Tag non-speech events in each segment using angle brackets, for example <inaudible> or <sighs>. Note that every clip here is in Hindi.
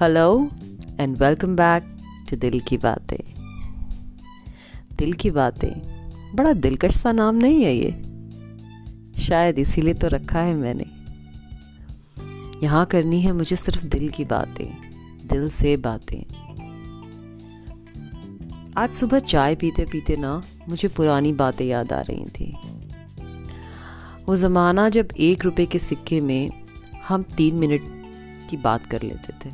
Hello and welcome back to दिल की बातें दिल की बातें बड़ा दिलकश सा नाम नहीं है ये। शायद इसीलिए तो रखा है मैंने। यहाँ करनी है मुझे सिर्फ़ दिल की बातें, दिल से बातें। आज सुबह चाय पीते पीते ना मुझे पुरानी बातें याद आ रही थी। वो ज़माना जब एक रुपए के सिक्के में हम तीन मिनट की बात कर लेते थे।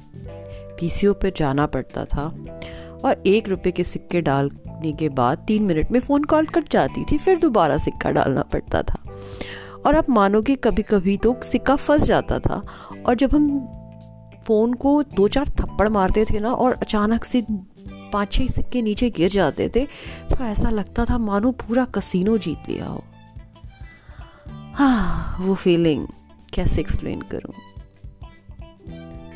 पीसीओ पर जाना पड़ता था और एक रुपए के सिक्के डालने के बाद तीन मिनट में फ़ोन कॉल कट जाती थी, फिर दोबारा सिक्का डालना पड़ता था। और आप मानोगे कभी कभी तो सिक्का फंस जाता था और जब हम फ़ोन को दो चार थप्पड़ मारते थे ना और अचानक से पाँच छः सिक्के नीचे गिर जाते थे तो ऐसा लगता था मानो पूरा कसीनो जीत लिया हो। हाँ वो फीलिंग कैसे एक्सप्लेन करूँ?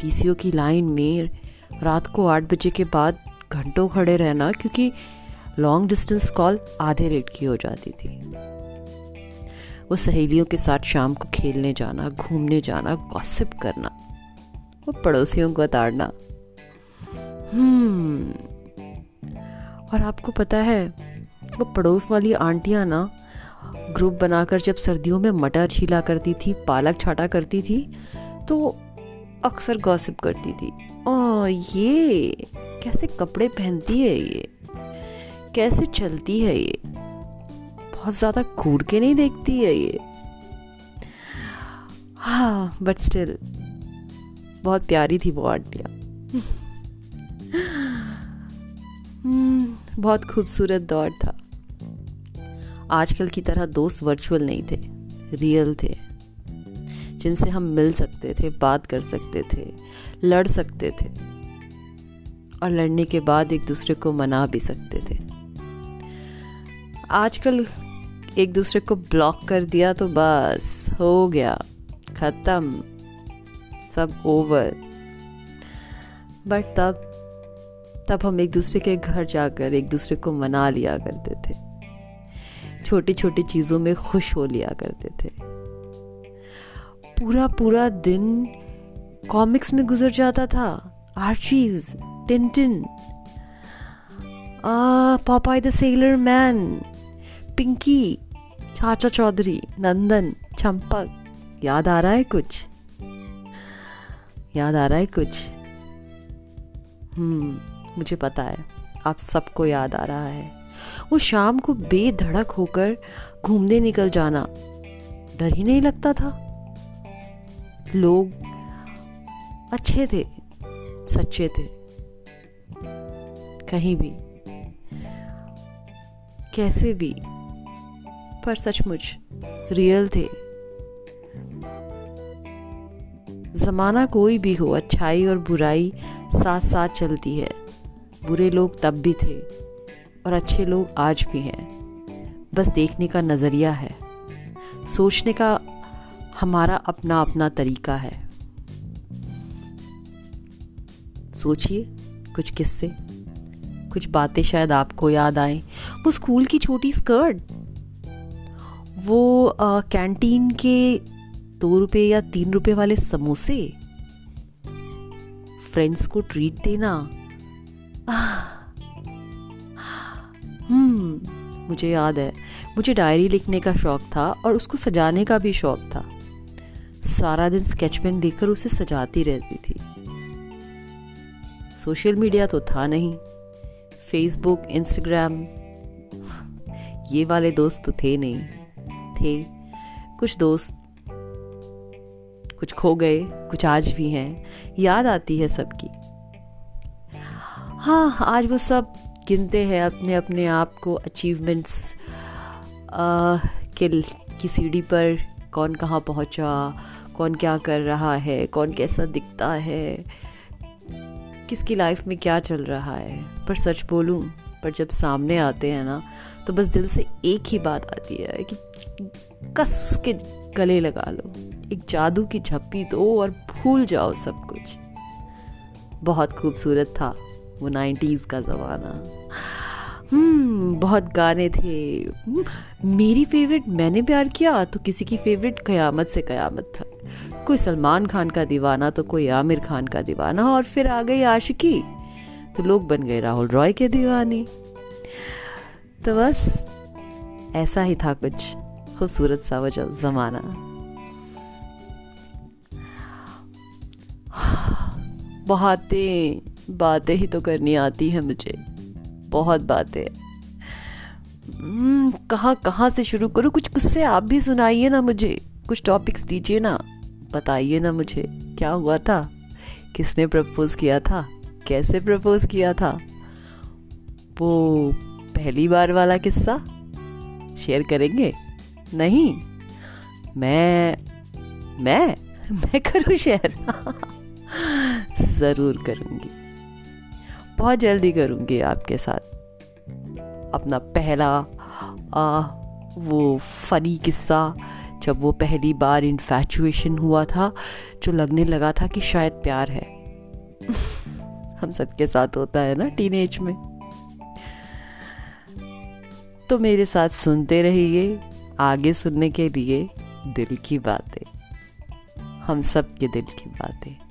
पीसीओ की लाइन में रात को आठ बजे के बाद घंटों खड़े रहना क्योंकि लॉन्ग डिस्टेंस कॉल आधे रेट की हो जाती थी। वो सहेलियों के साथ शाम को खेलने जाना, घूमने जाना गॉसिप करना, वो पड़ोसियों को ताड़ना। हम्म और आपको पता है, वो पड़ोस वाली आंटियाँ ना ग्रुप बनाकर जब सर्दियों में मटर छीला करती थी, पालक छाटा करती थी तो अक्सर गॉसिप करती थी। ओ ये कैसे कपड़े पहनती है ये? कैसे चलती है ये? बहुत ज़्यादा घूर के नहीं देखती है ये? हाँ बट स्टिल बहुत प्यारी थी वो आंटिया। हम्म, बहुत खूबसूरत दौर था। आजकल की तरह दोस्त वर्चुअल नहीं थे रियल थे। जिनसे हम मिल सकते थे, बात कर सकते थे, लड़ सकते थे और लड़ने के बाद एक दूसरे को मना भी सकते थे। आजकल एक दूसरे को ब्लॉक कर दिया तो बस, हो गया, ख़त्म, सब ओवर बट तब तब हम एक दूसरे के घर जाकर, एक दूसरे को मना लिया करते थे। छोटी छोटी चीज़ों में खुश हो लिया करते थे। पूरा पूरा दिन कॉमिक्स में गुजर जाता था। Archies Tintin Popeye the sailor man Pinky Chacha Chaudhary Nandan Champak याद आ रहा है कुछ? याद आ रहा है कुछ? हम्म मुझे पता है। आप सबको याद आ रहा है। वो शाम को बेधड़क होकर घूमने निकल जाना। डर ही नहीं लगता था? लोग अच्छे थे, सच्चे थे। कहीं भी। कैसे भी। पर सचमुच रियल थे। जमाना कोई भी हो, अच्छाई और बुराई साथ साथ चलती है। बुरे लोग तब भी थे और अच्छे लोग आज भी हैं। बस देखने का नज़रिया है। सोचने का हमारा अपना अपना तरीका है। सोचिए कुछ किस्से। कुछ बातें शायद आपको याद आए। वो स्कूल की छोटी स्कर्ट। वो आ, कैंटीन के दो रुपए या तीन रुपए वाले समोसे। फ्रेंड्स को ट्रीट देना। हम्म मुझे याद है। मुझे डायरी लिखने का शौक था और उसको सजाने का भी शौक था। सारा दिन स्केच पेन लेकर उसे सजाती रहती थी। सोशल मीडिया तो था नहीं। फेसबुक इंस्टाग्राम ये वाले दोस्त तो थे नहीं। थे। कुछ दोस्त, कुछ खो गए, कुछ आज भी हैं। याद आती है सबकी। हाँ आज वो सब गिनते हैं अपने अपने आप को अचीवमेंट्स के, की सीढ़ी पर। कौन कहाँ पहुँचा, कौन क्या कर रहा है, कौन कैसा दिखता है, किसकी लाइफ में क्या चल रहा है। पर सच बोलूँ, पर जब सामने आते हैं ना तो बस दिल से एक ही बात आती है कि कस के गले लगा लो, एक जादू की झप्पी दो और भूल जाओ सब कुछ। बहुत खूबसूरत था वो नाइन्टीज़ का ज़माना। बहुत गाने थे। हम्म, मेरी फेवरेट मैंने प्यार किया तो किसी की फेवरेट कयामत से कयामत था। कोई सलमान खान का दीवाना तो कोई आमिर खान का दीवाना और फिर आ गई आशिकी। तो लोग बन गए राहुल रॉय के दीवाने। तो बस ऐसा ही था कुछ खूबसूरत सा वो जमाना। <sighs> बातें बातें ही तो करनी आती है मुझे। बहुत बातें हम्म, कहाँ कहाँ से शुरू करूँ? कुछ किससे आप भी सुनाइए ना मुझे। कुछ टॉपिक्स दीजिए ना। बताइए ना मुझे क्या हुआ था? किसने प्रपोज किया था? कैसे प्रपोज किया था? वो पहली बार वाला किस्सा? शेयर करेंगे? नहीं। मैं मैं मैं करूँ शेयर <laughs> ज़रूर करूँगी। बहुत जल्दी करूँगी आपके साथ। अपना पहला आ, वो फनी किस्सा जब वो पहली बार इन्फैचुएशन हुआ था जो लगने लगा था कि शायद प्यार है। <laughs> हम सबके साथ होता है ना टीनेज में। तो मेरे साथ सुनते रहिए आगे सुनने के लिए दिल की बातें। हम सब के दिल की बातें।